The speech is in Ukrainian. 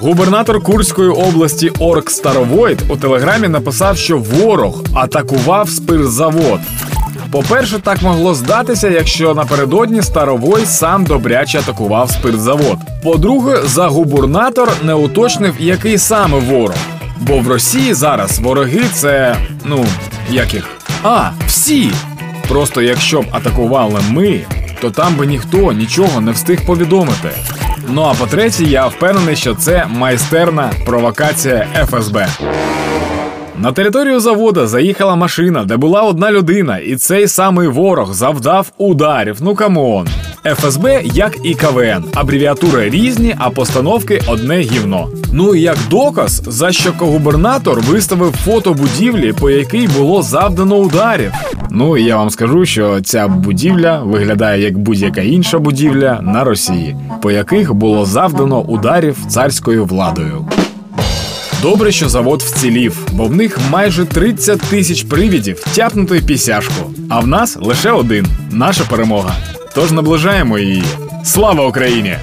Губернатор Курської області Орк Старовойт у телеграмі написав, що ворог атакував спиртзавод. По-перше, так могло здатися, якщо напередодні Старовой сам добряче атакував спиртзавод. По-друге, загубернатор не уточнив, який саме ворог. Бо в Росії зараз вороги це ну як їх? А, всі. Просто якщо б атакували ми, то там би ніхто нічого не встиг повідомити. Ну а по-третє, я впевнений, що це майстерна провокація ФСБ. На територію завода заїхала машина, де була одна людина, і цей самий ворог завдав ударів. Ну come on. ФСБ, як і КВН, абревіатури різні, а постановки одне гівно. Ну і як доказ, за що губернатор виставив фото будівлі, по якій було завдано ударів. Ну і я вам скажу, що ця будівля виглядає як будь-яка інша будівля на Росії, по яких було завдано ударів царською владою. Добре, що завод вцілів, бо в них майже 30 тисяч привідів тяпнутої пісяшку. А в нас лише один наша перемога. Тож наближаємо її. Слава Україні!